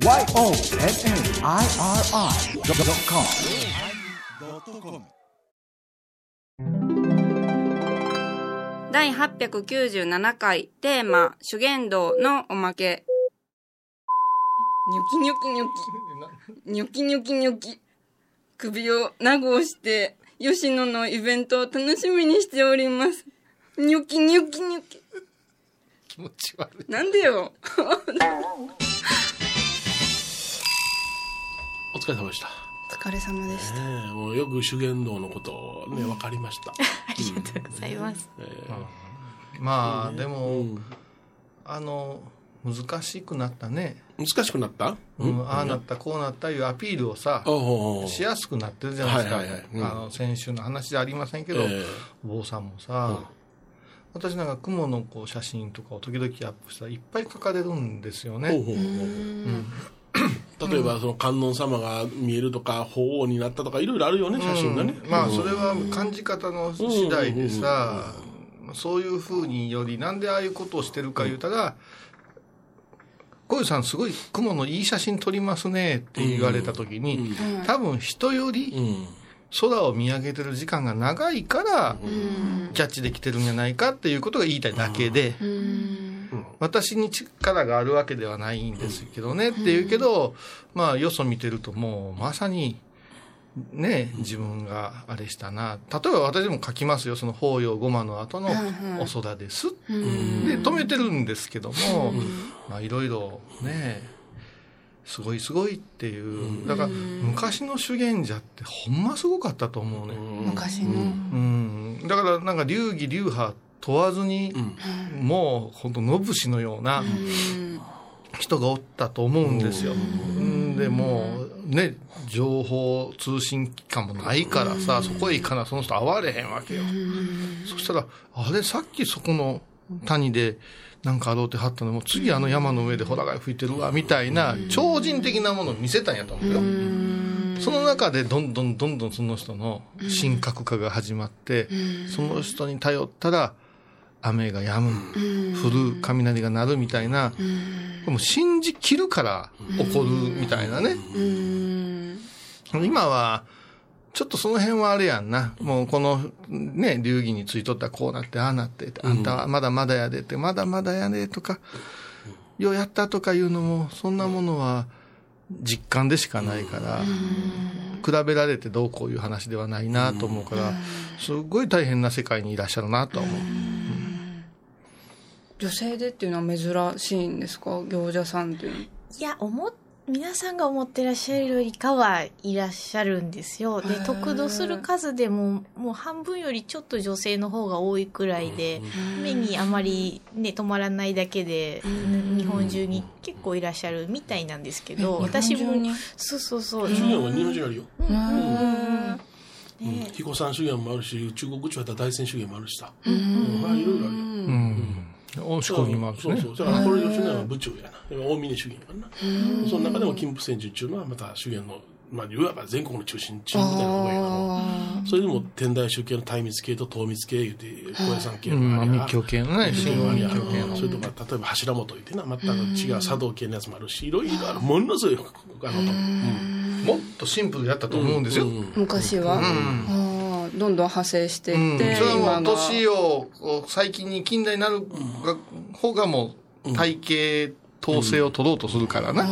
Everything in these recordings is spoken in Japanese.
YONNIRI.com 第897回テーマ「修験道」のおまけ。ニョキニョキニョキ。ニョキニョキニョキ。首をなごして吉野のイベントを楽しみにしております。ニョキニョキニョキ。気持ち悪い。なんでよお疲れ様でした。お疲れ様でした。ねえもうよく修験道のことをね、分かりました。ありがとうございます。まあでも、うん。あの難しくなったね、難しくなった？うんああなったこうなったいうアピールをさ、しやすくなってるじゃないですか、はいはいはい。うん。あの先週の話じゃありませんけど、ええ。お坊さんもさ、うん。私なんか雲のこう写真とかを時々アップしたらいっぱい書かれるんですよね。ほうほうほう 例えばその観音様が見えるとか鳳凰になったとかいろいろあるよね写真がね、うん。まあそれは感じ方の次第でさ、そういうふうによりなんでああいうことをしてるか言うたら小遊さんすごい雲のいい写真撮りますねって言われた時に、多分人よりうん。空を見上げてる時間が長いから、キャッチできてるんじゃないかっていうことが言いたいだけで、私に力があるわけではないんですけどねっていうけど、まあよそ見てるともうまさにね自分があれしたな。例えば私でも書きますよその法要ごまの後のお空です、で止めてるんですけども、まあいろいろねすごいすごいっていう。だから昔の修験者ってほんますごかったと思うね、昔の。うん、だからなんか流儀流派問わずに、もう本当野節のような人がおったと思うんですよ。うん。でもうね情報通信機関もないからさ、そこへ行かなその人会われへんわけよ。そしたらあれさっきそこの谷でなんかあろうてはったのも次あの山の上でホラ貝吹いてるわみたいな超人的なものを見せたんやと思うよ。その中でどんどんどんどんその人の神格化が始まって、その人に頼ったら雨が止む、降る、雷が鳴るみたいな、でも信じきるから起こるみたいなね。今は、ちょっとその辺はあれやんな。もうこのね、流儀についとったらこうなって、ああなって、あんたはまだまだやでって、まだまだやでとか、ようやったとかいうのも、そんなものは実感でしかないから、比べられてどうこういう話ではないなと思うから、すごい大変な世界にいらっしゃるなとは思う。女性でっていうのは珍しいんですか？行者さんっていうの。いや、思っ、皆さんが思ってらっしゃるよりかはいらっしゃるんですよ。で、得度する数でも、もう半分よりちょっと女性の方が多いくらいで、目にあまりね、止まらないだけで、日本中に結構いらっしゃるみたいなんですけど、私もそうそうそう。修験は日本人あるよ、うん。うん、彦山修験もあるし中国地方だったら大仙修験もあるしさ、うん。まあいろいろあるよ。うん。大志向にもあるしね。そうそう。だからこれ吉野は部長やな。大峰修験やからな。その中でも金峰山寺っていうのはまた修験の、まあ、いわば全国の中心地みたいなところやけど、それでも天台宗系の大密系と東密系いうて、高野山系のあれ密教系のね、神話密教系の。それとか、例えば柱本言ってな、全く違う茶道系のやつもあるし、いろいろある。ものすごい、あの、うんもっとシンプルやったと思うんですよ。うん。昔は、ああどんどん派生していって、それはもう年を最近に近代になるが方がもう体系統制を取ろうとするからな。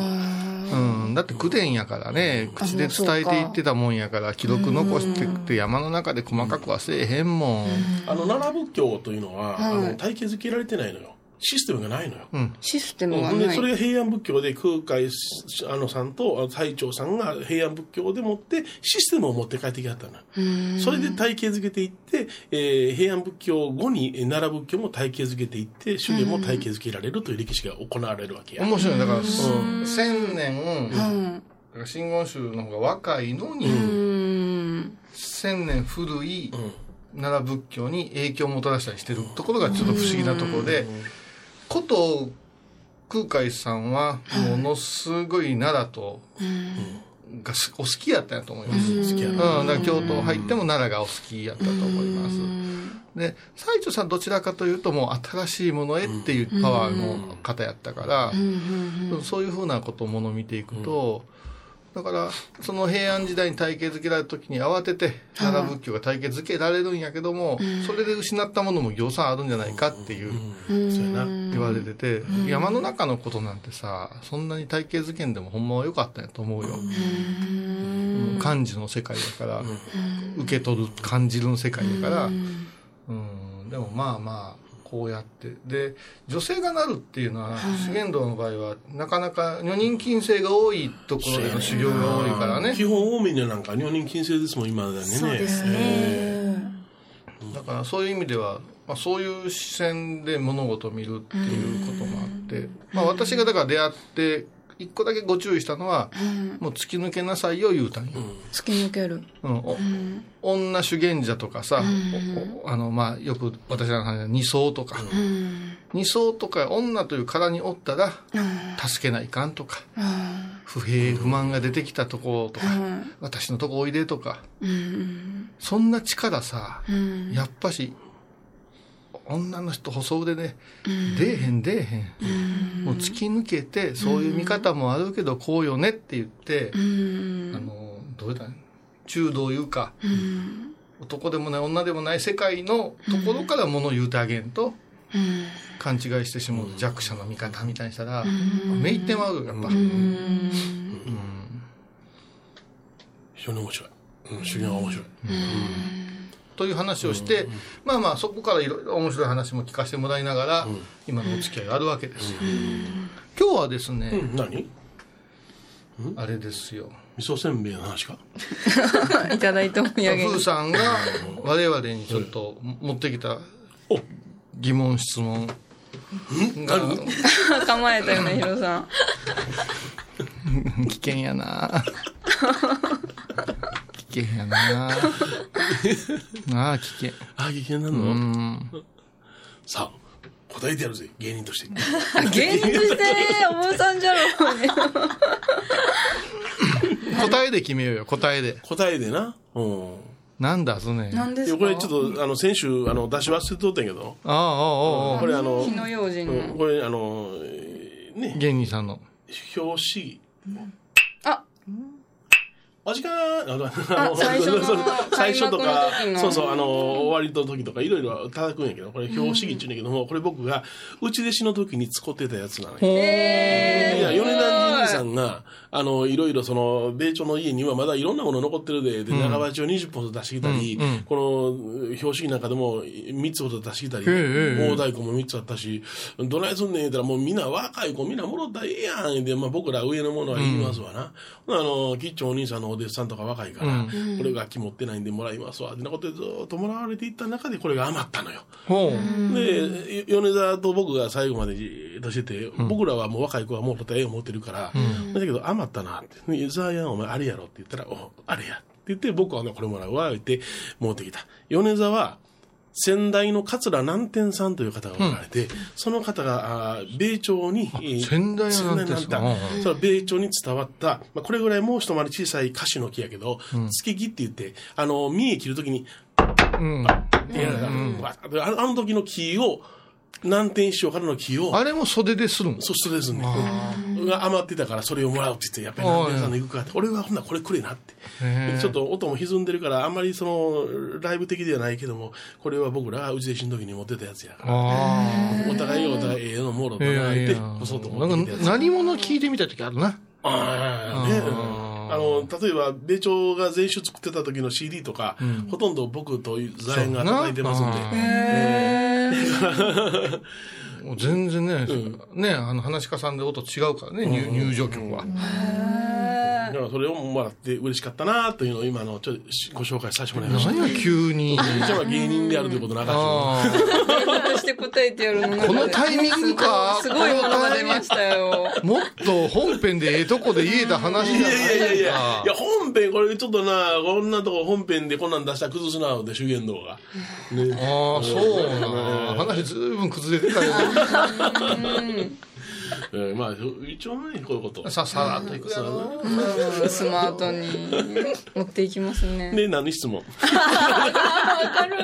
うん、だって口伝やからね、口で伝えていってたもんやから、記録残してって山の中で細かくはせえへんもん。あの、奈良仏教というのは、あの、体系づけられてないのよ。システムがないのよ。システムがうん。でない。それが平安仏教で空海あのさんとあ最澄さんが平安仏教でもってシステムを持って帰ってきはったのよ。それで体系づけていって、えー平安仏教後にえー奈良仏教も体系づけていって修験も体系づけられるという歴史が行われるわけや、面白い。だから、千年、だから真言宗の方が若いのに、千年古い奈良仏教に影響をもたらしたりしてるところがちょっと不思議なところで、こと空海さんはものすごい奈良とがすお好きやったんやと思います。うん、だから京都入っても奈良がお好きやったと思います。で、西条さんどちらかというともう新しいものへっていうパワーの方やったから、そういうふうなことをものを見ていくと、だから、その平安時代に体系づけられた時に慌てて奈良仏教が体系づけられるんやけども、それで失ったものも行さんあるんじゃないかっていう、そうやな。言われてて、山の中のことなんてさ、そんなに体系づけんでもほんまは良かったんやと思うよ。うん。漢字の世界だから、受け取る、感じるの世界だから、うん、でもまあまあ、こうやって。で、女性がなるっていうのは、修験道の場合は、なかなか女人禁制が多いところでの修行が多いからね基。本多めにはなんか女人禁制ですもん、今だね。そうですね。だからそういう意味では、まあ、そういう視線で物事を見るっていうこともあって、まあ、私がだから出会って一個だけご注意したのは、もう突き抜けなさいよ言うたんよ、突き抜ける。うん。お女修験者とかさ、あのまあ、よく私らの話で二層とか、二層とか女という殻におったら助けないかんとか、不平不満が出てきたとことか、私のとこおいでとか、そんな力さ、やっぱし女の人細腕で、出えへん出えへん、もう突き抜けてそういう見方もあるけどこうよねって言って、あのどうだ中道いうか、男でもない女でもない世界のところから物を言うてあげんと、勘違いしてしまう弱者の味方みたいにしたら、めいってまうよやっぱ、非常に面白い。うん、修行は面白い。という話をして、まあまあそこからいろいろ面白い話も聞かせてもらいながら、今のお付き合いがあるわけです。よ、今日はですね、うん、何？あれですよ。味噌せんべいの話か？いただいたお土産ふうさんが我々にちょっと持ってきたお。疑問質問が 構えたよねヒロさん。危険やな危険やなな。あ危険あ、危険なの、うん。さあ、答えてやるぜ、芸人として。芸人としてお坊さんじゃろうね答えで決めようよ答えで。答えでな。うん。なんだそれ。何ですか？これちょっと、あの、先週、あの、出し忘れてとったんやけど、ああああああこれあの、火の用心うんのこれあの、えーね、芸人さんの。表紙、あお時間最初 最初とかそうそうあの終わりの時とかいろいろ叩くんやけどこれ表紙着って言うんやけども、これ僕が内弟子の時に使ってたやつなのよ。いや、米田じいさんが、あの、いろいろその、米朝の家にはまだいろんなもの残ってるで、で、長鉢を20本出してきたり、この、標識なんかでも3つほど出してきたり、え大太鼓も3つあったし、どないすんねん言ったら、もうみんな若い子みんなもろったらええやん。で、まあ僕ら上のものは言いますわな。あの、キッチンお兄さんのお弟子さんとか若いから、これ楽器持ってないんでもらいますわ。ってなことでずっともらわれていった中でこれが余ったのよ。で、米沢と僕が最後までじっとしてて、僕らはもう若い子はもう答えを持ってるから、だけど余ったなって。湯沢やんお前あれやろって言ったら、おあれや。って言って、僕はね、これもらうわ、言って持ってきた。米沢は、先代の桂南天さんという方がおられて、その方が、あー米朝に、えー先代の南天さん。先代の南天それは米朝に伝わった、まあ、これぐらいもう一回り小さい菓子の木やけど、月木って言って、あの、見え切るときに、うん。ってやられたわあのあの時の木を、南天師匠からの木を、あれも袖でするん。そしてですね、が余ってたからそれをもらうって言って、やっぱり南天さんの行くかって、俺はほんならこれくれなって。ちょっと音も歪んでるから、あんまりその、ライブ的ではないけども、これは僕らがうち弟子の時に持ってたやつやから。あお互いがお互いええのもろあとなって、こそっと持なんってきたやつ。か何者聞いてみた時あるな。ああ、ね。うんあの、例えば、米朝が全集作ってた時の CD とか、ほとんど僕とザエンが叩いてますんで。もう全然ね、ね、あの、話し家さんで音違うからね、入入場曲は。だからそれをもらって嬉しかったなというのを今のちょっとご紹介させてもらいました。何や、急に。一応は芸人であるということなかったして答えてやるのこのタイミングかすごいものが出ましたよあもっと本編でええとこで言えた話じゃないいやいやいやいや、いやか。本編、これちょっとな、こんなとこ本編でこんなん出したら崩すな、で、修験道が。ね、ああ、そうな。ずいぶん崩れてたよ。えーまあ一応ねこういうこと。ささらっといく。やろうんスマートに持っていきますね。で何の質問？わかる。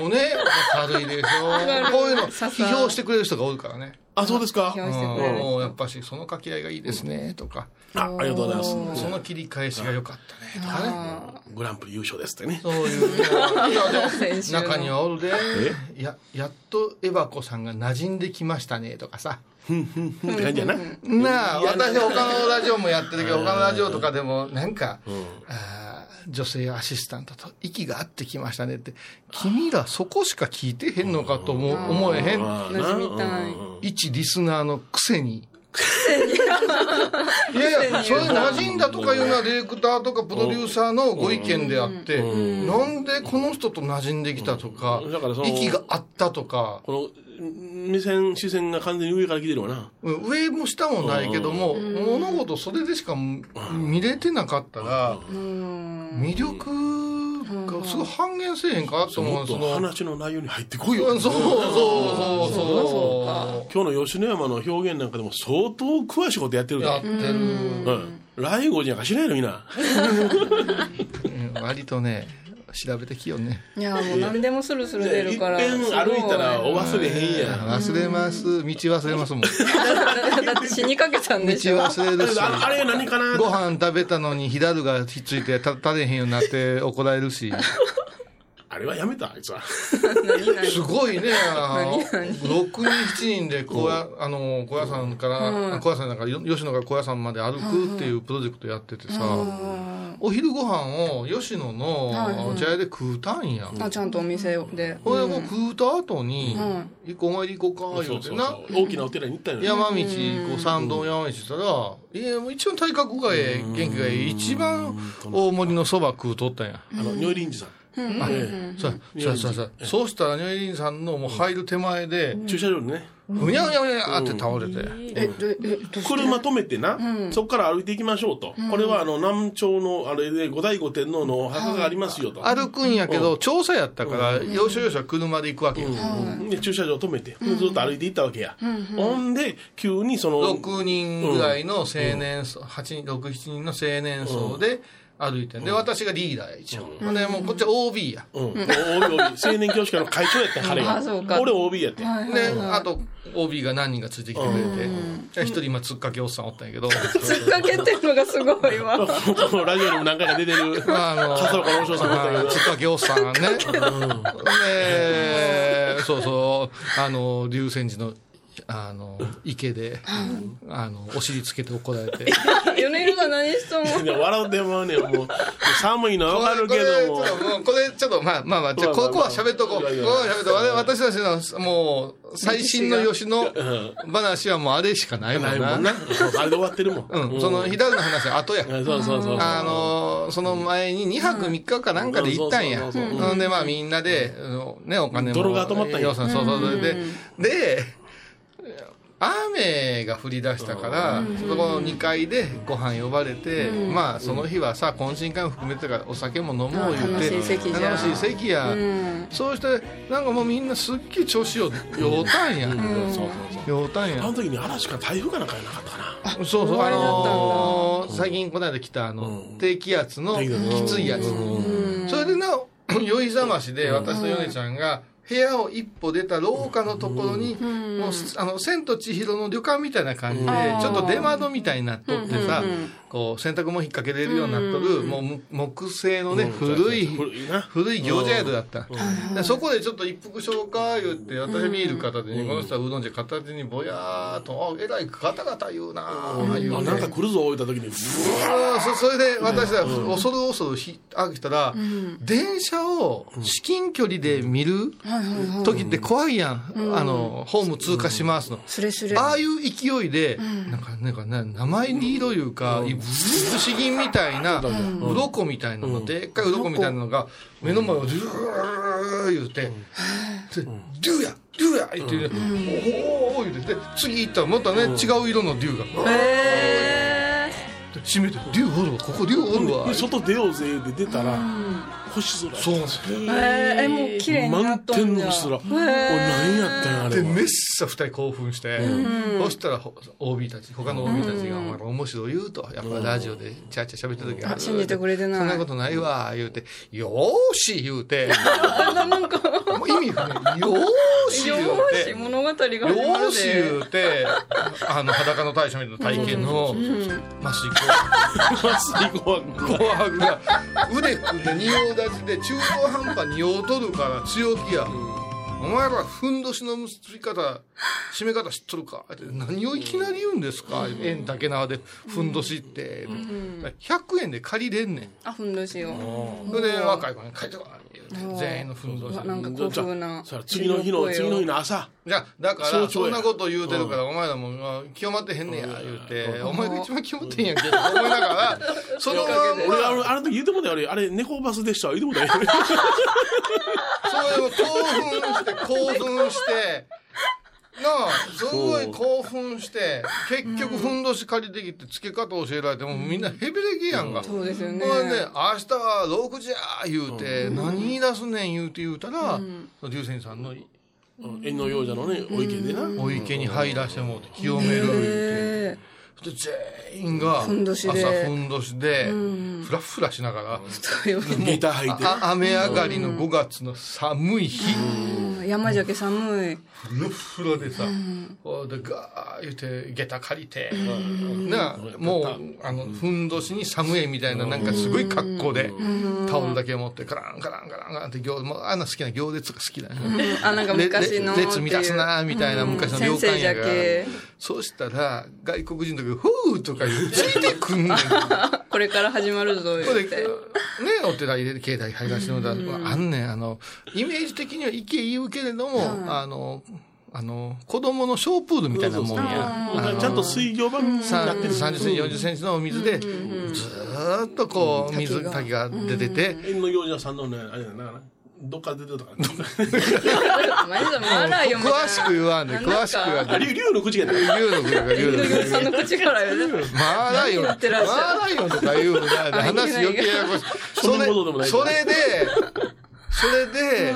もうね軽いでしょ。こういうの批評してくれる人が多いからね。あそうですか？もうやっぱしその掛け合いがいいですねとか。あありがとうございます。その切り返しが良かったねとかね。グランプリ優勝ですってね。そういう。いやでも先週の。中にはおるで。ややっとエバコさんが馴染んできましたねとかさって感じやななあ私他のラジオもやってるけど他のラジオとかでもなんか、あー女性アシスタントと息が合ってきましたねって。君らそこしか聞いてへんのかとも思えへん。一リスナーのくせに。いやいや、それ馴染んだとかいうのはディレクターとかプロデューサーのご意見であって、なんでこの人と馴染んできたとかだからそ、の息が合ったとか、この目線視線が完全に上から来てるわな。上も下もないけども、物事それでしか見れてなかったら、魅力がすごい半減せえへんかと思う。もっとその。話の内容に入ってこいよ。うんそうそうそうそ今日の吉野山の表現なんかでも相当詳しいことやってるやってる。うん。来号じゃんか知らんやろみんな。うん。割とね、調べてきよね。いやもう何でもスルスル出るから。いっぺん歩いたらお忘れへんやん忘れます。道忘れますもん。道だって死にかけたんでしょ。忘れるし。ああれ何かな？ご飯食べたのにヒダルがひっついてた食べへんようになって怒られるし。あれはやめたあいつはすごいね。何6人、7人で小屋、あの、小屋さんから、小屋さんなんか、よ吉野から小屋さんまで歩くっていうプロジェクトやっててさ、お昼ご飯を吉野の茶屋で食うたんや。あちゃんとお店で。ほいでもう食うた後に、一個お参り行こうか、言うてな。大きなお寺に行ったんや山道、こう参道山道したら、いや、もう一番体格がええ、元気がええ、一番大盛りのそば食うとったんや。あの如意輪寺さんあそうそうそうそう。そうしたら、如意輪さんのもう入る手前で、駐車場にねうにゃうにゃうにゃって倒れて？え、車止めてな、そこから歩いていきましょうと、これはあの南朝のあれで後醍醐天皇のお墓がありますよと、歩くんやけど、調査やったから、要所要所は車で行くわけよ。で駐車場止めて、ずっと歩いていったわけや、ほんで急にその6人ぐらいの青年層、8人、6、7人の青年層で歩いて。ん。で、私がリーダーや、一応。で、もうこっちは OB や。うん、OB 青年教師会の会長やったん彼が。あそうか。俺 OB やって、はいはいで、あと、OB が何人かついてきてくれて、一人今、つっかけおっさんおったんやけど、つっかけてるのがすごいわ。ラジオにも何回か出てるあの笠岡さんつっかけおっさんね。で、そうそう、あの、竜泉寺の、あの、池で、あの、お尻つけて怒られて。米広さん何しとんの？いや笑ってまうねんもう。寒いのはわかるけども。これちょっともうこれちょっとまあまあまあ、じゃあここは喋っとこう。ここは喋っとこう。私たちのもう、最新の吉野話はもうあれしかないもんな。ないもんな。あれで終わってるもん、うん、その、左の話は後や。そうそうそうそう。あの、その前に2泊3日かなんかで行ったんや。ほん。で、まあみんなで、あのね、お金も。泥が止まったんや。そうそうそう。で、で、雨が降り出したから、そこの2階でご飯呼ばれて、まあその日はさ、懇親会も含めてからお酒も飲もう言って、楽しい席じゃん。楽しい席や。そうして、なんかもうみんなすっげえ調子よ、酔うたんや。そうそうそう。酔うたんや。あ。の時に嵐か台風かなんかやなかったかなそうそう、ああれだったんだ。のー最近この間来たあの、低気圧のきついやつ。それでなお、酔いざましで、私とヨネちゃんが、部屋を一歩出た廊下のところに、もう、あの、千と千尋の旅館みたいな感じで、ちょっと出窓みたいになっとってさ、こう、洗濯物引っ掛けれるようになっとる、もうむ木製のね、古い、古い行者宿だった。でそこでちょっと一服しようか、言って、私ビール片手に、この人はうどんじゃ片手にぼやーっと、あ、えらいガタガタ言うなー、言うて。あなんか来るぞ置いた時に。そそれで私は恐る恐るひあ来たら、電車を至近距離で見る時って怖いやん、あのホーム通過しますの。ああいう勢いで、なんか、なんかね、名前に色いうか、不思議みたいな、鱗みたいなの、でっかい鱗みたいなのが、目の前をジュー言うて、で竜や竜や言って、おお言うて、で次行ったらまたね、違う色の竜が。へで閉めて「竜おるわここ。竜おるわで」外出ようぜで出たら星空そうなんですよえー、えもう綺麗になっ満とんじゃ天の星空。お何やったんやあれはでめっさ二人興奮して、そしたらほ OB たち他の OB たちが「お前面白い言うとやっぱラジオでチャーチャー喋ってる時あるあ信じてくれてない。そんなことないわ」言うて「よーし」言うて。もう意味不明「よーし」言うよーして物語が始まよるーしで言うて、あの裸の大将みたいな体験の麻酔麻酔怖く紅白が腕組んで仁王立ちで中途半端に仁王取るから強気や。お前らふんどしの結び方締め方知っとるか？って何をいきなり言うんですか、円竹縄でふんどしって、100円で借りれんねん。あふんどしを。それで若い子に書いてこい言う。て全員のふんどしなんか古風なさあ次の日の次の日の朝。じゃあだからそんなこと言うてるから、お前らもまあ清まってへんねや言うて、お前が一番清まってへんやんけ。と思いながらその俺あまのあの時言うてもだよあれ。あれ猫バスでした。言うてもだよ。それを興奮して興奮してなあすごい興奮して結局ふんどし借りてきて付け方教えられてもみんなヘベレゲやんか、そうですよね。ほんで「明日は6時や」言うて、何言い出すねん言うて言うたら、流星さんのうん縁の養者のねお池でな。お池に入らしてもうて清める言うて。全員が朝ふんどしでフラフラしながら、ーギター履いて。あ雨上がりの5月の寒い日、うん山じゃけ寒い。ふらふらでさ、ほうでガー言って下駄借りて、なもうあのふんどしに寒いみたいななんかすごい格好で、タオルだけ持ってカランカランカランカランって行もうあんな好きな行列が好きだよね、あなんか昔の列乱すなみたいな昔の領先生じゃ館やから、けそうしたら外国人とか「ふう」とか言うついてくんねん。これから始まるぞ言って。お寺入れて境内入らしてもあんねん。あのイメージ的には池言うけれども、あのあの子供のショープールみたいなもんや。ちゃんと水行場になってる。30センチ40センチのお水でずーっとこう水滝が出てて。縁の養者さんのねあれだなどっから出てたか詳しく言わんで詳しく言わんで。な竜竜の口がね竜の口が竜の口さんの口から言うねマーライオン、マーライオンとか言うのが、話余計ややこしい。そ そんなことでもなれ、いそれで、それで、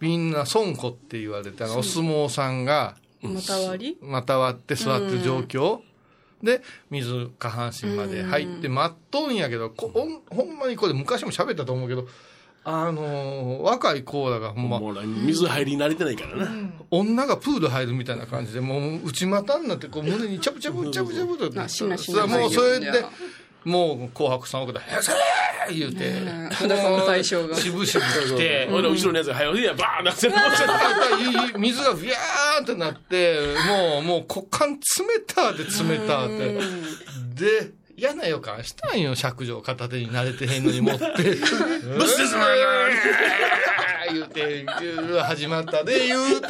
みんな孫子って言われたお相撲さんが、また割り？また割って座ってる状況、で、水下半身まで入って待っとんやけど、こほんほんまにこれ昔も喋ったと思うけど、あのー若い子らがほんま、もうね水入り慣れてないからな。女がプール入るみたいな感じで、もう内股になって、こう胸にチャプチャプチャプチャプともうそれでじゃあ、もう紅白さん奥で、へせー!言うて、裸の大将が。しぶしぶ来て、俺ら後ろのやつが早いやバーンなってる水がフィヤーってなって、もう、もう股間冷たって冷たって。で、嫌な予感したんよ、尺状片手に慣れてへんのに持って。ブスです 言うて、始まったで、言うて、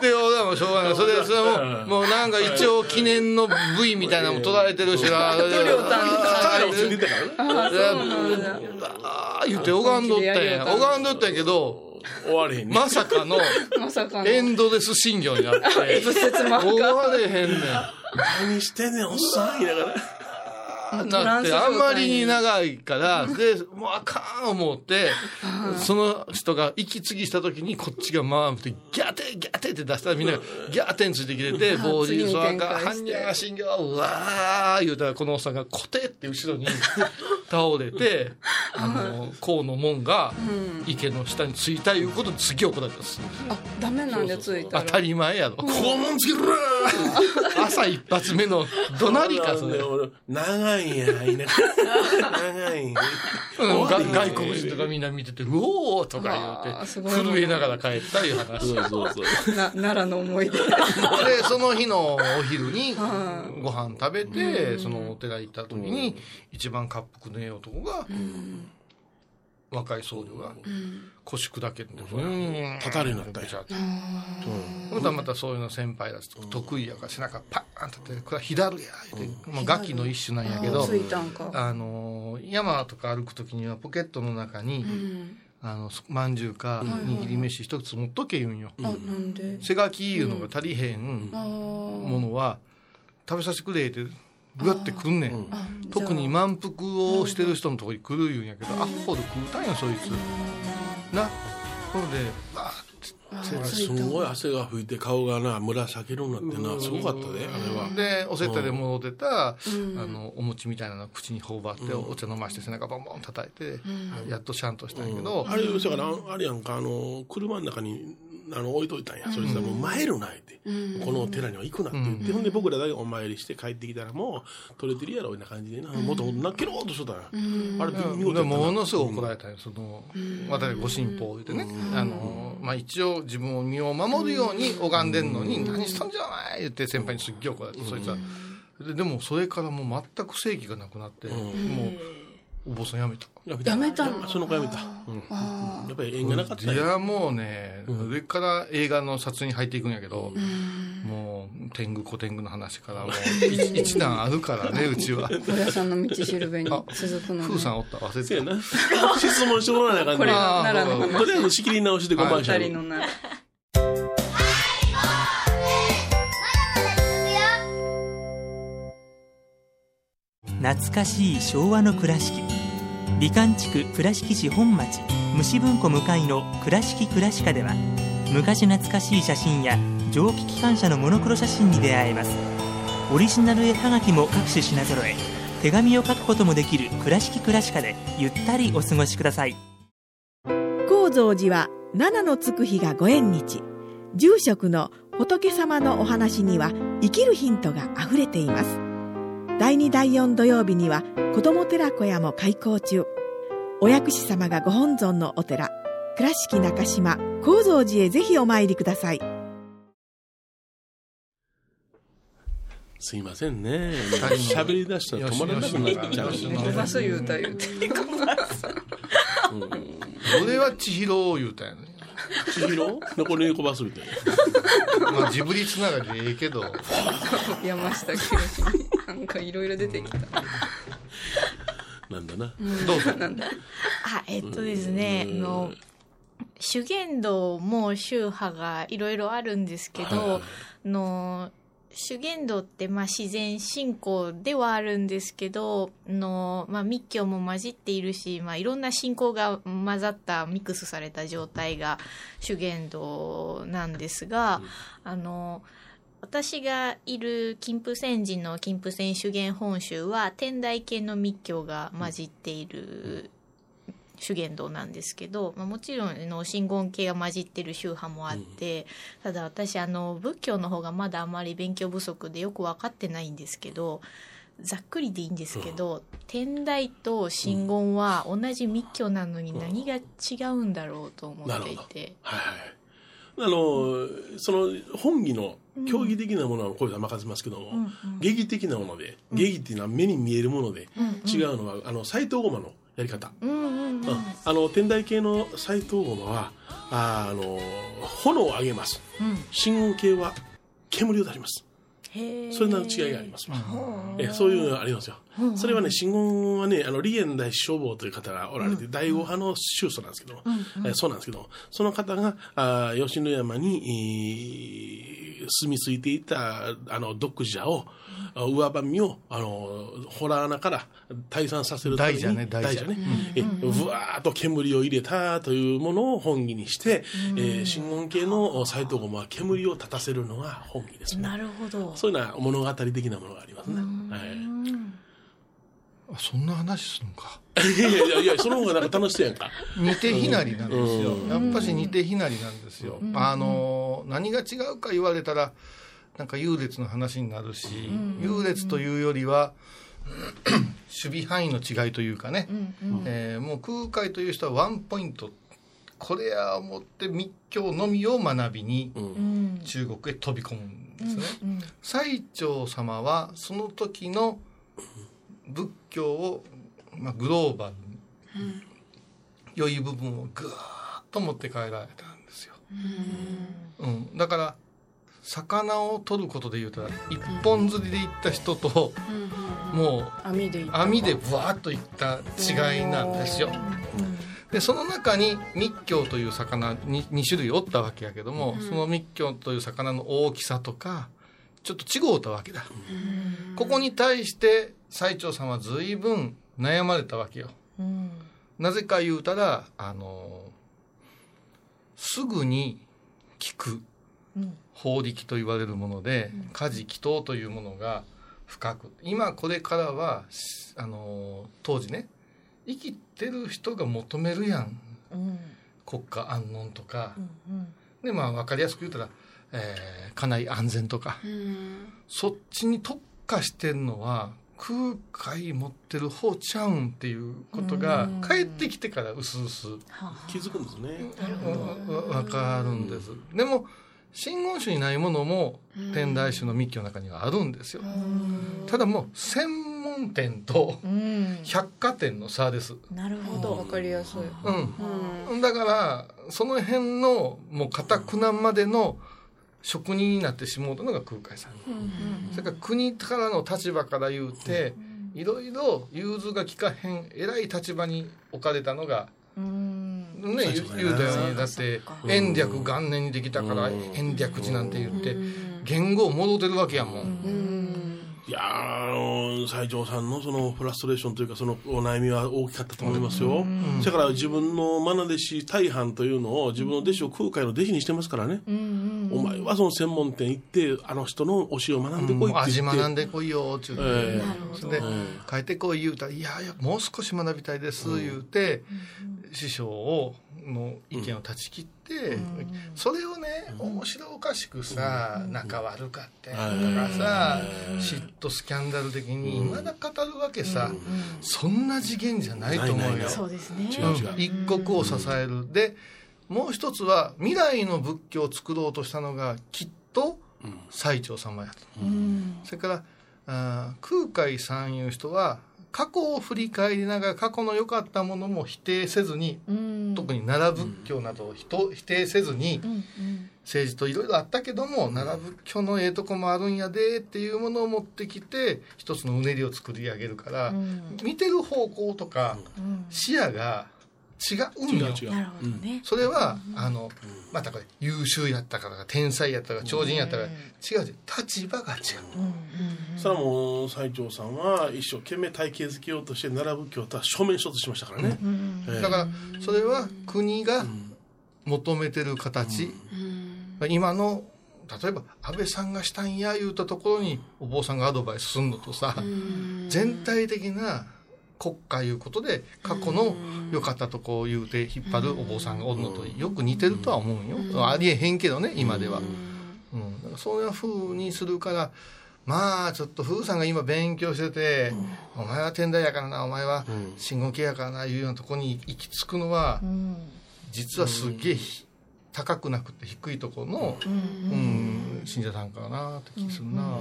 で、俺はもうしょうがない。それ、それはもう、もうなんか一応記念の部位みたいなのも取られてるしな。塗料担肩がついてたからなああ、言って拝んどったんや。拝んどったんやけど、終われへんねまさかのまさかの。エンドレス診療になって、終われへんねん。何してんねんおっさん。言いながらなって、あんまりに長いから、で、もうあかん思って、その人が息継ぎした時にこっちが回って、ギャテギャテって出したらみんながギャテンついてきてて、ボーディーソアが、次に 展開して。般若が信号うわー言うたらこのおっさんがコテって後ろに 倒れて、あの、河の門が池の下についたいうことで次起こられたんです。あダメなんでついたら。当たり前やろ。肛門つける朝一発目の怒鳴りか、それ。俺長いんや言いな。長い。んやうんが外国人とかみんな見てて、うおーとか言うて、震えながら帰ったいう話。そうそうそうな奈良の思い出。で、その日のお昼にご飯食べて、そのお寺行った時に、一番滑腹のええ男が、若い僧侶が腰砕けて、うん。立たれるようになったんやちゃって。ほん。とはまたそういうの先輩だと得意やから背中パーンとって、これは左や言って、まあ楽器の一種なんやけどあのー山とか歩く時にはポケットの中に、あのまんじゅうか握り飯一つ持っとけ言うんよ。背書きいうのが足りへんものは食べさせてくれってぐわってくんねん、特に満腹をしてる人のとこに来る言うんやけど、アホで食うたんよそいつ、な。ほんでバーッすごい汗が吹いて顔がな紫色になってなすごかったであれは。でおせっかいで戻ってた、あのお餅みたいなの口に頬張って、お茶飲まして背中ボンボン叩いて、やっとシャンとしたんやけど、あれだからあれやんかあの車の中にあの置いといたんや。それじゃもう参るなって、この寺には行くなって言って、ほんで僕らだけお参りして帰ってきたらもう取れてるやろみたいな感じでな、もっと泣けろうとしとったんや、あれ見事でやったな。ものすごい怒られたんよその私ご神宝言ってね、あのまあ、一応自分を身を守るように拝んでんのに、何しとんじゃない言って先輩にすっげえ怒られて、そいつは。ででもそれからもう全く正義がなくなって、もうお坊さんやめた。ややめたの？その子やめた、うん。やっぱり縁がなかった。いやもうね、上から映画の撮影に入っていくんやけど、もう天狗古天狗の話からもう一一段あるからねうちは。小屋さんの道しるべに続くのさんおった忘れてた。質問してもらわなあかんこれねは奈良のとりあえず仕切り直しで5番し二人のな懐かしい昭和の倉敷美観地区倉敷市本町虫文庫向かいの「倉敷倉歯科」では昔懐かしい写真や蒸気機関車のモノクロ写真に出会えます。オリジナル絵はがきも各種品揃え手紙を書くこともできる「倉敷倉歯科」でゆったりお過ごしください。高蔵寺は七のつく日がご縁日。住職の仏様のお話には生きるヒントがあふれています。第2第4土曜日には子ども寺小屋も開校中。お薬師様がご本尊のお寺倉敷中島・高蔵寺へぜひお参りください。すいませんね。喋り出したら止まらなくなっちゃうよしよし飛ばす言うた言うて。俺は千尋を言うたんやね。千尋？残り猫バスみたいな。まあジブリつながりでええけど。山下清。になんかいろいろ出てきた。なんだな、どうぞ。あえっとですね、あの修験道も宗派がいろいろあるんですけど、はいはい。あの修験道ってまあ自然信仰ではあるんですけどあの、まあ、密教も混じっているし、まあ、いろんな信仰が混ざったミックスされた状態が修験道なんですが、あの私がいる金峰山寺の金峰山修験本宗は天台系の密教が混じっている修験道なんですけど、まあ、もちろんあの真言系が混じってる宗派もあって、ただ私あの仏教の方がまだあまり勉強不足でよく分かってないんですけどざっくりでいいんですけど、天台と真言は同じ密教なのに何が違うんだろうと思っていて。はいはいあのその本義の競技的なものはこういうのは任せますけども、芸技的なもので芸技っていうのは目に見えるもので、違うのはあの斎藤駒のやり方、うんうんうん。うん。あの天台系の斎藤駒はああの炎を上げます。真言系は煙を出しますそれの違いがあります、えそういうのがありますよ、それはね真言はねあの利円大師消防という方がおられて、第五派の宗祖なんですけども、えそうなんですけどその方があー吉野山に、えー住み着いていたあの毒蛇をあ上ばみをあのホラー穴から退散させるために大蛇ね大蛇大ね、えぶわーっと煙を入れたというものを本義にして、えー真言系の斎藤駒は煙を立たせるのが本義ですね。なるほど。そういうような物語的なものがありますね。はいあそんな話するのか。いやいやいやその方がなんか楽しそうやんか。似て非なりなんですよ、やっぱし似て非なりなんですよ、あの何が違うか言われたらなんか優劣の話になるし、優劣というよりは 守備範囲の違いというかね、えーもう空海という人はワンポイント。これや思って密教のみを学びにうん。中国へ飛び込むんですね、最澄様はその時の仏教を、まあ、グローバルに、良い部分をぐーっと持って帰られたんですよ、うん。だから魚を取ることで言うたら一本釣りで行った人ともう網で網でブワーッといった違いなんですよ。でその中に密教という魚に 2, 種類おったわけやけども、その密教という魚の大きさとかちょっと違うたわけだ。ここに対して最澄さんは随分悩まれたわけよ。うんなぜか言うたら、あの、すぐに効くうん法力と言われるもので、家事祈祷というものが深く、今これからは、しあの、当時ね、生きてる人が求めるやん。うん国家安穏とかう。んで、まあ分かりやすく言うたら、えー家内安全とか。うんそっちに特化してるのは空海持ってる方ちゃうんっていうことがうん帰ってきてから薄々は気づくんですね。わわかるんです。でも真言宗にないものも天台宗の密教の中にはあるんですよ。ただもう専門店とうん百貨店の差です。なるほわどかりやすいうん。だからその辺のもう堅くなまでの職人になってしまうたのが空海さん。それから国からの立場から言うて、いろいろ融通が利かへん偉い立場に置かれたのが、うん。ね、言そうたようにだって延暦元年にできたからうん。延暦寺なんて言って言語を戻ってるわけやもん。うんいや西条さんのそのフラストレーションというかそのお悩みは大きかったと思いますよ。だから自分の愛弟子大半というのを自分の弟子を空海の弟子にしてますからね。うんうんお前はその専門店行ってあの人の教えを学んでこいって味言って。学ん。でこいよって。言うて、ええ。なるほど。で帰ってこい言うたら「いやいやもう少し学びたいです」言うて、師匠をの意見を断ち切って、それをね面白おかしくさ、仲悪かってとかさ、嫉妬スキャンダル的にまだ語るわけさ、そんな次元じゃないと思うよ。一国を支える。でもう一つは未来の仏教を作ろうとしたのがきっと最澄様やと、うん。それからあー空海さんいう人は過去を振り返りながら過去の良かったものも否定せずに、うん特に奈良仏教などを否定せずに、政治といろいろあったけども奈良仏教のええとこもあるんやでっていうものを持ってきて一つのうねりを作り上げるから、うん。見てる方向とかうん。視野が違うんよ。違う違う。なるほどね。それは、あの、またこれ、優秀やったから、天才やったから、超人やったから、違う違う、立場が違う。うんうんそれはもう西条さんは一生懸命体系づけようとして奈良仏教とは正面衝突しましたからね。うんええ。だから、それは国が求めてる形、今の、例えば、安倍さんがしたんや言うたところに、お坊さんがアドバイスすんのとさ、全体的な国家いうことで、過去の良かったとこを言うて引っ張るお坊さんがおるのとよく似てるとは思うんよ。ありえへんけどね、今では。うん、だからそういう風にするからまあちょっと風さんが今勉強してて、お前は天台やからなお前は信号系やからないうようなとこに行き着くのは、うん。実はすげえひ高くなくて低いところの、うん。信者さんかなって気するな、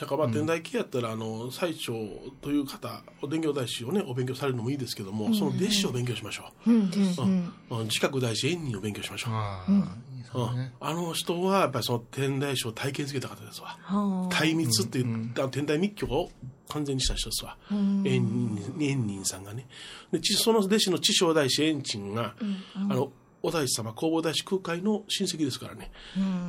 だからまあ天台系やったらあの最長という方お伝教大師をねお勉強されるのもいいですけども、その弟子を勉強しましょう。んうんう、うん。うん自覚大師縁人を勉強しましょう、あの人はやっぱりその天台宗を体系づけた方ですわ。はあ。大密っていう、あの天台密教を完全にした人ですわ、縁人縁人さんがね。でちその弟子の智正大師縁珍が、あのお大師様弘法大師空海の親戚ですからね、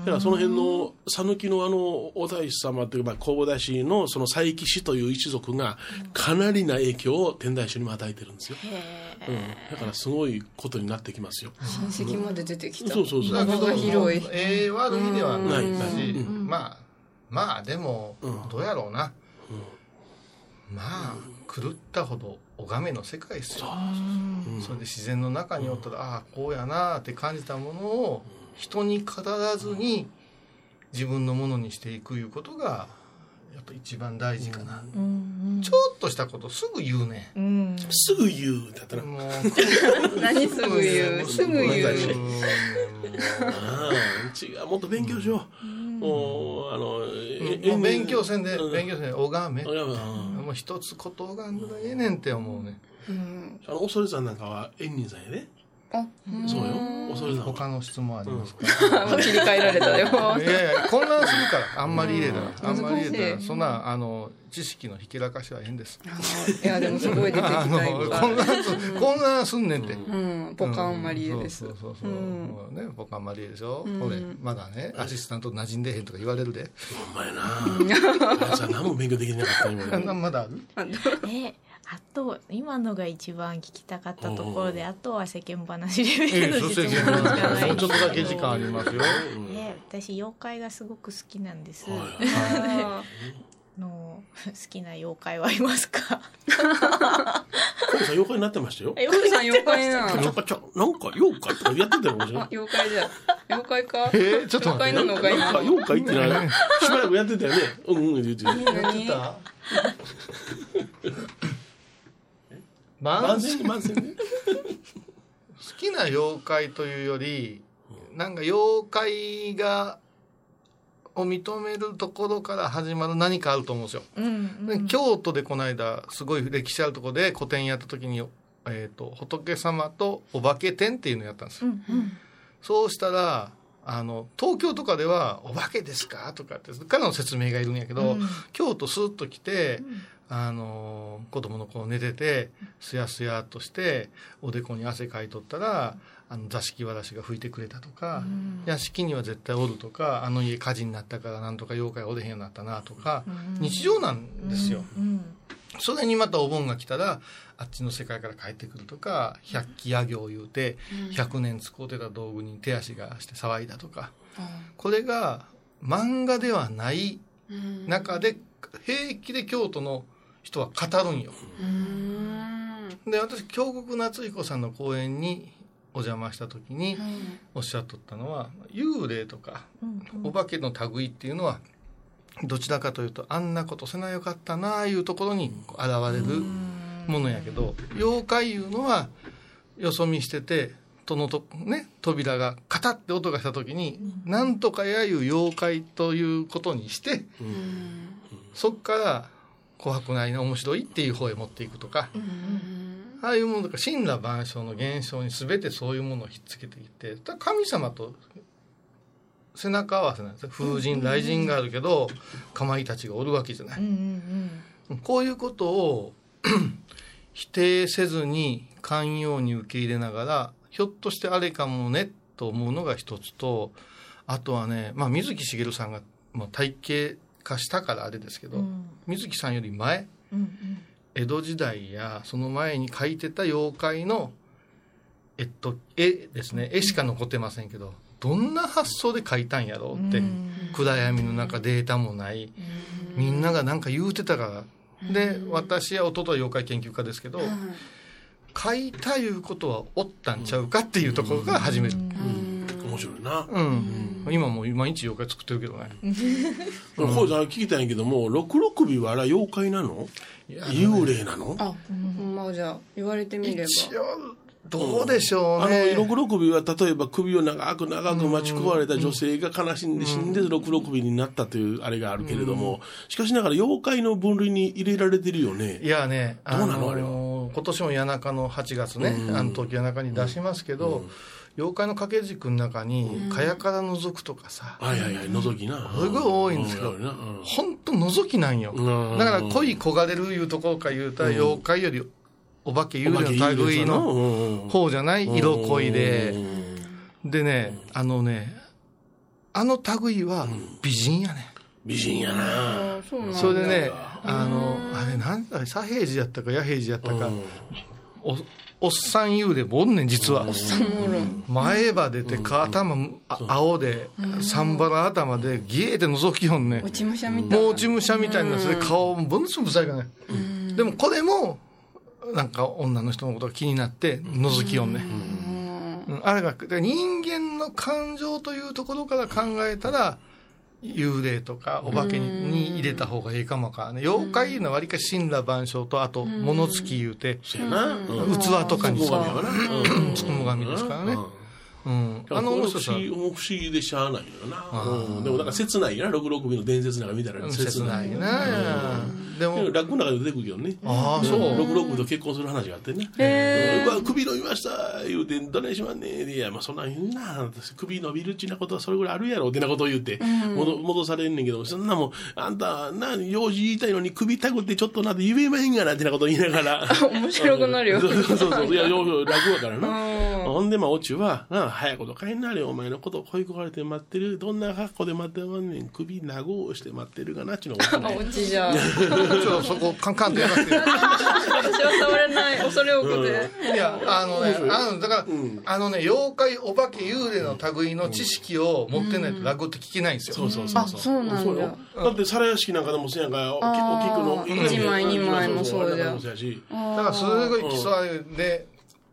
だからその辺の讃岐のあのお大師様というか弘法大師のその佐伯氏という一族がかなりな影響を天台宗にも与えてるんですよ、うん、だからすごいことになってきますよ、親戚まで出てきた。そうそうそう。幅が広い。ええ悪いではないし、うん。まあまあでも、うん。どうやろうな、まあ狂ったほど拝めの世界ですよ、それで自然の中におったら、ああこうやなって感じたものを人に語らずに自分のものにしていくいうことがやっぱ一番大事かな、うんちょっとしたことすぐ言うね、うん。すぐ言うだったら、もう。何 すぐ言う？すぐ言う。ああ違うもっと勉強しよう、もうあのう勉強せんでうん。勉強せん。で拝め、いやうん。もう一つこと拝んだらええねんって思うねうん。あの恐山なんかは縁人さんやねあそうよ。恐山他の質問ありますか、切り替えられたよ。いやいや混乱するからあんまり入れたら、あんまり入れたら。そんなあの知識のひけらかしは変です。いやでもすごい出てきた混乱す混乱すんねんって、うん。ポカンマリエです。そうそうそう。ねポカンマリエでしょ、ん。これまだねアシスタント馴染んでへんとか言われるで、ほんまやな。何も勉強できなかった今。まだある？えあと今のが一番聞きたかったところであとは世間話レベえルの質問しかない。もうちょっとだけ時間ありますよ。え私妖怪がすごく好きなんです、の好きな妖怪はいますか？コウさん妖怪になってましたよ。さん妖怪なちょっとちょなんか妖怪とかやってたよ面白いあ妖怪じゃ妖怪か？えーちょっと待って。妖怪なのか妖怪ってなしばらくやってたよね。うんうん言ってた？何た万万全。万全ね。好きな妖怪というよりなんか妖怪がを認めるところから始まる何かあると思うんですよ。うんで京都でこの間すごい歴史あるところで個展やった時に、えー、と仏様とお化け展っていうのをやったんですよ。うんそうしたらあの東京とかでは「お化けですか?」とかってからの説明がいるんやけど、うん。京都スーッと来て、あの子供の子寝ててすやすやっとしておでこに汗かいとったらあの座敷わらしが吹いてくれたとか、屋敷には絶対おるとかあの家火事になったからなんとか妖怪おれへんようになったなとか、日常なんですよ。うん。それにまたお盆が来たらあっちの世界から帰ってくるとか百鬼夜行言うて100年使うてた道具に手足がして騒いだとか。これが漫画ではないうん。中で平気で京都の人は語るんよ。うん。で私京極夏彦さんの講演にお邪魔した時にうんおっしゃっとったのは幽霊とかうんお化けの類っていうのはどちらかというとあんなことせなよかったなあいうところに現れるものやけど妖怪いうのはよそ見しててとのと、ね、扉がカタッて音がした時になんとかやいう妖怪ということにしてそっから琥珀内の面白いっていう方へ持っていくとかああいうものとか神羅万象の現象に全てそういうものをひっつけていって神様と背中合わせなんですよ。風神雷神があるけどかまいたちがおるわけじゃない。こういうことを否定せずに寛容に受け入れながらひょっとしてあれかもねと思うのが一つとあとはね、まあ、水木しげるさんがもう体系化したからあれですけど、うん。水木さんより前うんうん。江戸時代やその前に描いてた妖怪のえっと絵ですね。絵しか残ってませんけどどんな発想で描いたんやろうって、うん。暗闇の中データもないみんなが何か言うてたから。で私は弟は妖怪研究家ですけど書いたいうことはおったんちゃうかっていうところから始める面白いな。うん、今もう毎日妖怪作ってるけどね。こん聞きたいんやけども六六尾はあれは妖怪なの？幽霊なの？あほんまじゃあ言われてみれば。一応どうでしょうあのね、六六尾は例えば首を長く長く待ち焦がれた女性が悲しんで死んで六六尾になったというあれがあるけれどもしかしながら妖怪の分類に入れられてるよね。いやね、どうなのあれは？今年も谷中の8月ね、うん。あの東京谷中に出しますけど、妖怪の掛け軸の中に、蚊帳から覗くとかさ、はいはいはい覗きな。すごい多いんですけど本当覗きなんよ。うん。だから恋焦がれるいうところから言うたら、妖怪よりお化け幽霊の類の方じゃない？色恋で。でね、あのね、あの類は美人やね。美人やな。あそれでね、あの、あれなんだ、左平次やったか、野平次やったか、おおっさん幽霊もおんねん、実は。前歯出て、頭、あ青で、サンバラ頭で、ギエーって覗きよんねん。落。ち武者みたいな。もう落ち武者みたいな、それ顔もぶんすぶさいかね。でもこれも、なんか女の人のことが気になって、覗きよんね。うん。あれが、で人間の感情というところから考えたら、幽霊とかお化けにに入れた方がいいかもわからね。妖怪いうのはわりかし神羅万象と、あと物付き言うて、器とかにつくも神ですからね。うん、あの面白さ不思議でしゃあないよな、うん、でもなんか切ないよな。66尾の伝説なんか見たら切ない。な、ででも。も落語の中で出てくるけどね。ああそう。66尾と結婚する話があってね「うわ首伸びました」言うて「どないしまんねん」いやまあそんなん言うな。首伸びるっちなことはそれぐらいあるやろってなことを言って戻戻されんねんけどそんなもんあんたな用事言いたいのに首たくってちょっとなって言えまへんがなってなことを言いながら。面白くなるよ。そうそうそうそう。いや落語やからな。ほんでまあオチはな早いこと帰んなれお前のことを恋焦がれて待ってる。どんな格好で待ってまんねん。首長をして待ってるかなっちゅうのが あ、うちじゃ。ちょっとそこカンカンってやらなくて 私は触れない。恐れ多くて。いやあのねあのだから、あのね妖怪お化け幽霊の類の知識を持ってないと落語って聞けないんですよ、そうそうそうあ、そうなんだ。だって皿屋敷なんかでもそうやんかおきお菊の一枚二枚もそうじゃんそうやしだからすごい競われるで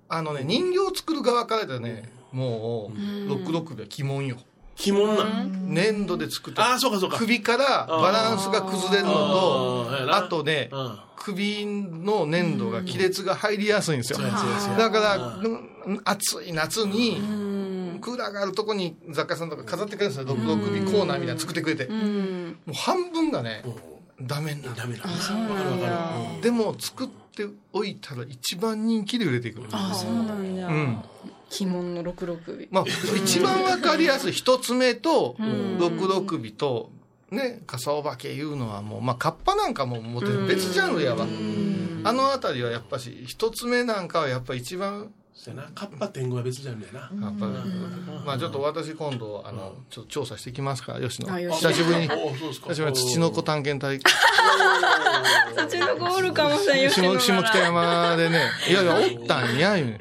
あのね人形を作る側からだねもう六六では鬼門よ。鬼門なん。粘土で作っあた。あそうかそうか。首からバランスが崩れるのとあとねうん。首の粘土が亀裂が入りやすいんですよ。だからうん。暑い夏にクーラーがあるとこに雑貨屋さんとか飾ってくれるんですよ。六六首コーナーみたいなの作ってくれて。もうん。う半分がねダメになる。ダメだわそうなんだ。でも作っておいたら一番人気で売れていくあ、そうなんだ。うん。鬼門の六六尾。まあ、一番わかりやすい一つ目と六六尾とね笠お化けいうのはもうまあカッパなんかももう別ジャンルやわ。あの辺りはやっぱし一つ目なんかはやっぱ一番そうやな。カッパ天狗は別じゃんねやな。やっぱまあちょっと私今度あのちょっと調査してきますから吉野久しぶりに。久しぶりに土の子探検隊。そっちの子おるかもしれん。吉野下下北山でね。いやいやおったんや言う。ね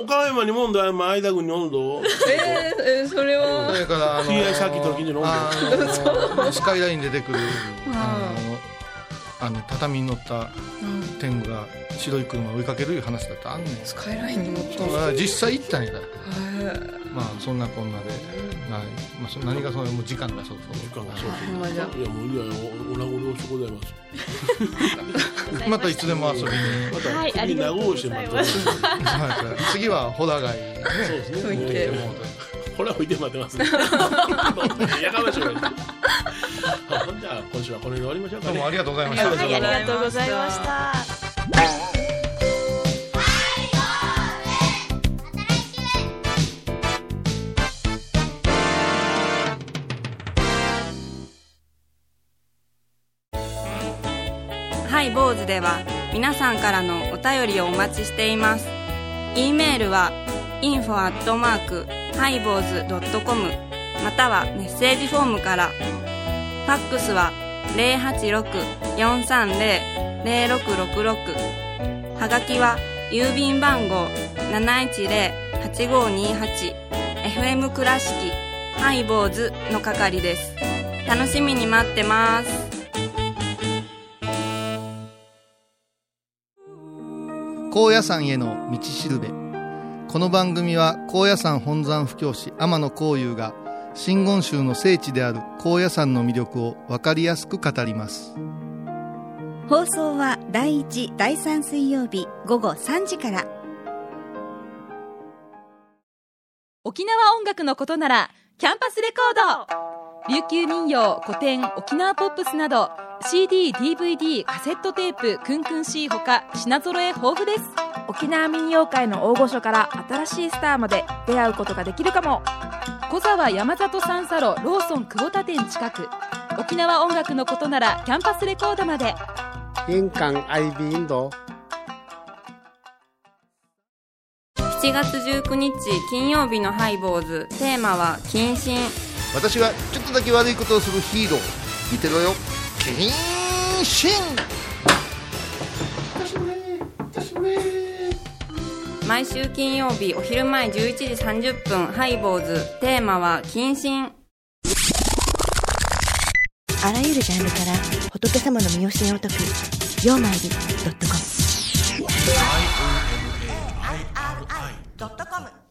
岡山にもんだま間君におんどえー、えー、それは。それからあの日大サーキットの近所のスカイラインで出てくる。あのあの畳に乗った天狗が白い車を追いかけるいう話だってあんねん。スカイラインに乗った実際行ったんや。からへまあそんなこんなで、なまあ、そ何がそのもう時間がそうそう時間がそう。ほんまじゃ。いやもういやおお名残惜しゅうございます。またいつでも遊びに。またはいあ首りがとう長をして待ってます。はい 次はホラガイねそうですねこれは置いて待ってますね やかましいほんじゃあ今週はこれで終わりましょうかねどうもありがとうございました、はい、ありがとうございました。ハイ坊主では皆さんからのお便りをお待ちしています。e メールは info アットマークハイボーズドットコムまたはメッセージフォームから。ファックスは086-430-0666はがきは郵便番号 710-8528FM 倉敷ハイボーズの係です。楽しみに待ってます。高野山への道しるべこの番組は高野山本山布教師天野幸雄が真言宗の聖地である高野山の魅力を分かりやすく語ります。放送は第1第3水曜日午後3時から。沖縄音楽のことならキャンパスレコード。琉球民謡古典沖縄ポップスなど CD、DVD、カセットテープ、クンクン C ほか品揃え豊富です沖縄民謡界の大御所から新しいスターまで出会うことができるかも。小沢山里三佐路ローソン久保田店近く。沖縄音楽のことならキャンパスレコードまで。印港 IB 印度7月19日金曜日のハイボーズ。テーマは謹慎。私がちょっとだけ悪いことをするヒーロー。見てろよ。謹慎毎週金曜日お昼前11時30分ハイボーズ。テーマは謹慎。あらゆるジャンルから仏様の身教えを解く「曜マイルドットコム」ドットコム